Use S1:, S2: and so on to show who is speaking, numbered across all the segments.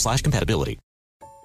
S1: slash compatibility.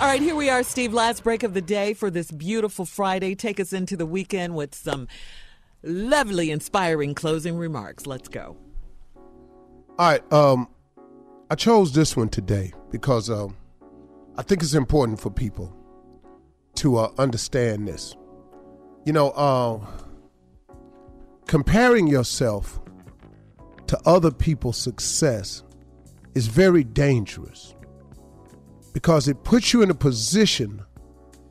S2: All right, here we are, Steve. Last break of the day for this beautiful Friday. Take us into the weekend with some lovely, inspiring closing remarks. Let's go.
S3: All right, um, I chose this one today because um, I think it's important for people to uh, understand this. You know, uh, comparing yourself to other people's success is very dangerous because it puts you in a position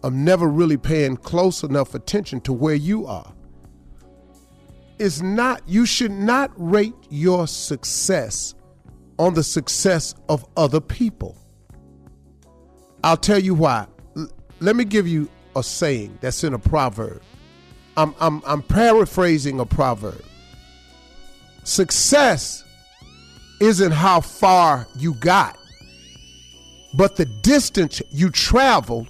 S3: of never really paying close enough attention to where you are. It's not, you should not rate your success on the success of other people. I'll tell you why. L- let me give you a saying that's in a proverb. I'm, I'm, I'm paraphrasing a proverb. Success isn't how far you got, but the distance you traveled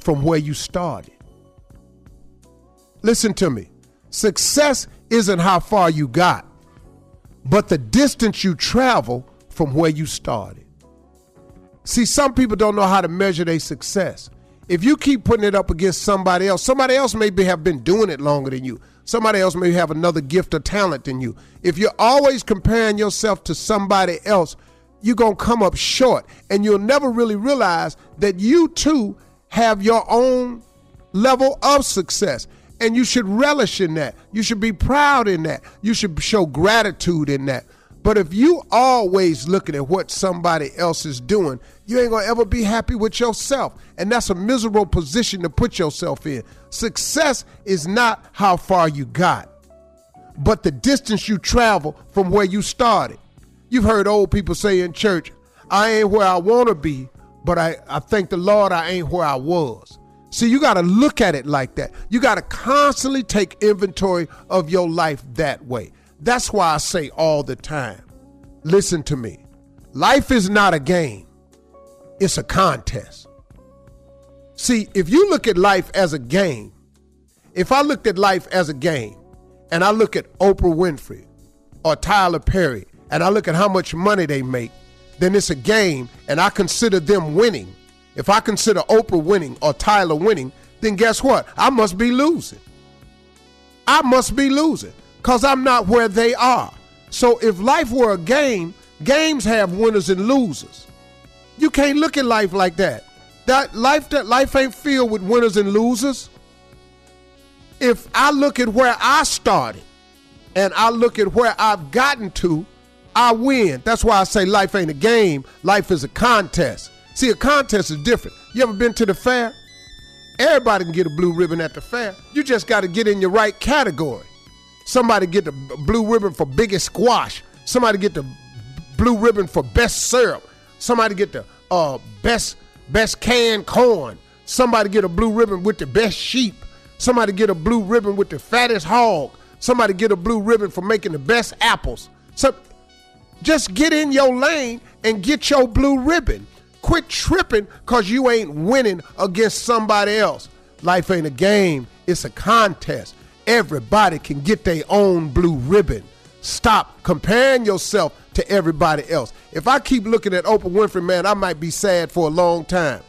S3: from where you started. Listen to me. Success isn't how far you got, but the distance you travel from where you started. See, some people don't know how to measure their success. If you keep putting it up against somebody else, somebody else maybe have been doing it longer than you. Somebody else may have another gift or talent than you. If you're always comparing yourself to somebody else, you're going to come up short and you'll never really realize that you too have your own level of success. And you should relish in that. You should be proud in that. You should show gratitude in that. But if you always looking at what somebody else is doing, you ain't gonna ever be happy with yourself. And that's a miserable position to put yourself in. Success is not how far you got, but the distance you travel from where you started. You've heard old people say in church, I ain't where I wanna be, but I, I thank the Lord I ain't where I was. See, you got to look at it like that. You got to constantly take inventory of your life that way. That's why I say all the time listen to me. Life is not a game, it's a contest. See, if you look at life as a game, if I looked at life as a game and I look at Oprah Winfrey or Tyler Perry and I look at how much money they make, then it's a game and I consider them winning. If I consider Oprah winning or Tyler winning, then guess what? I must be losing. I must be losing because I'm not where they are. So if life were a game, games have winners and losers. You can't look at life like that. That life that life ain't filled with winners and losers. If I look at where I started and I look at where I've gotten to, I win. That's why I say life ain't a game, life is a contest. See, a contest is different. You ever been to the fair? Everybody can get a blue ribbon at the fair. You just got to get in your right category. Somebody get the blue ribbon for biggest squash. Somebody get the blue ribbon for best syrup. Somebody get the uh, best best canned corn. Somebody get a blue ribbon with the best sheep. Somebody get a blue ribbon with the fattest hog. Somebody get a blue ribbon for making the best apples. So just get in your lane and get your blue ribbon. Quit tripping because you ain't winning against somebody else. Life ain't a game, it's a contest. Everybody can get their own blue ribbon. Stop comparing yourself to everybody else. If I keep looking at Oprah Winfrey, man, I might be sad for a long time.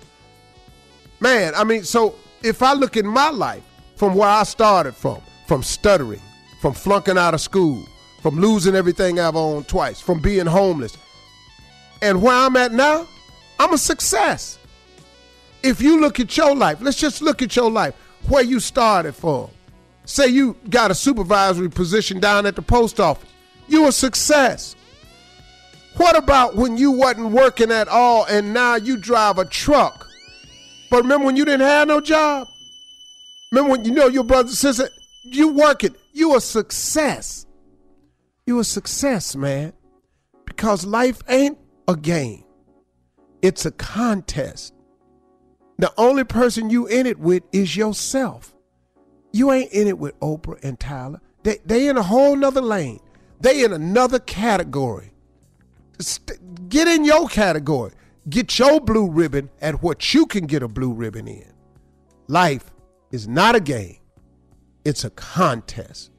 S3: Man, I mean, so if I look at my life from where I started from, from stuttering, from flunking out of school, from losing everything I've owned twice, from being homeless, and where I'm at now, I'm a success. If you look at your life, let's just look at your life, where you started from. Say you got a supervisory position down at the post office. You a success. What about when you wasn't working at all and now you drive a truck? But remember when you didn't have no job? Remember when you know your brother and sister, you working, you a success. You a success, man. Because life ain't a game. It's a contest. The only person you in it with is yourself. You ain't in it with Oprah and Tyler. They they in a whole nother lane. They in another category. St- get in your category. Get your blue ribbon at what you can get a blue ribbon in. Life is not a game. It's a contest.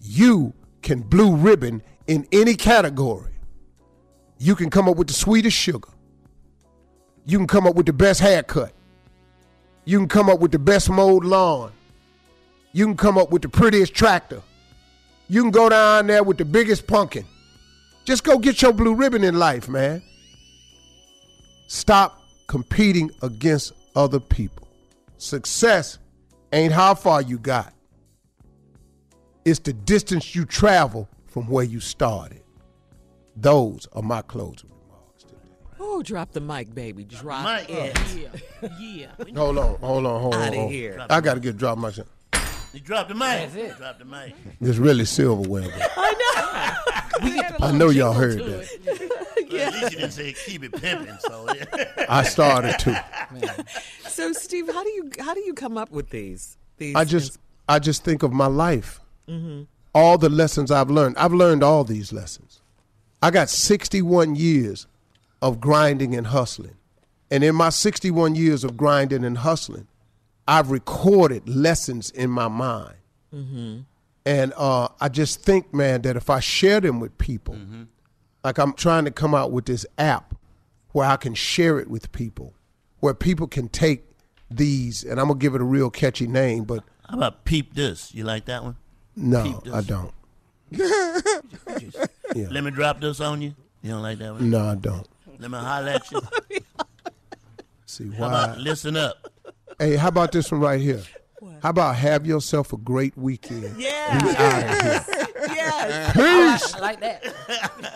S3: You can blue ribbon in any category. You can come up with the sweetest sugar. You can come up with the best haircut. You can come up with the best mowed lawn. You can come up with the prettiest tractor. You can go down there with the biggest pumpkin. Just go get your blue ribbon in life, man. Stop competing against other people. Success ain't how far you got, it's the distance you travel from where you started. Those are my closing remarks today.
S2: Oh, drop the mic, baby. Drop
S4: Mic.
S2: it.
S4: Yeah. yeah.
S3: Hold on, hold on, hold on.
S2: Outta
S3: hold on.
S2: here.
S3: I got to get drop my shit.
S4: You dropped the mic. Drop the mic.
S3: It's really silverware. but
S2: I know.
S3: I know y'all heard that.
S4: Well, at least you didn't say keep it pimping. So.
S3: I started to.
S2: So, Steve, how do you how do you come up with these? These
S3: I just I just think of my life. Mm-hmm. All the lessons I've learned. I've learned all these lessons. I got 61 years of grinding and hustling. And in my 61 years of grinding and hustling, I've recorded lessons in my mind. Mm-hmm. And uh, I just think, man, that if I share them with people, mm-hmm. like I'm trying to come out with this app where I can share it with people, where people can take these, and I'm gonna give it a real catchy name, but
S4: How about peep this? You like that one?
S3: No, I don't. Yeah.
S4: Let me drop this on you. You don't like that one?
S3: No, I don't.
S4: Let me holler at you.
S3: Oh, See
S4: How about
S3: why?
S4: listen up?
S3: Hey, how about this one right here? How about have yourself a great weekend?
S2: Yeah.
S3: We out of here.
S2: Yes.
S3: Peace.
S5: I like that.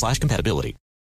S1: slash compatibility.